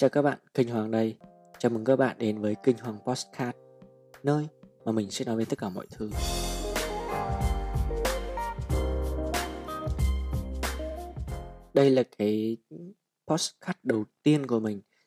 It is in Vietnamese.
Chào các bạn, Kinh Hoàng đây. Chào mừng các bạn đến với Kinh Hoàng Postcard, nơi mà mình sẽ nói về tất cả mọi thứ. Đây là cái postcard đầu tiên của mình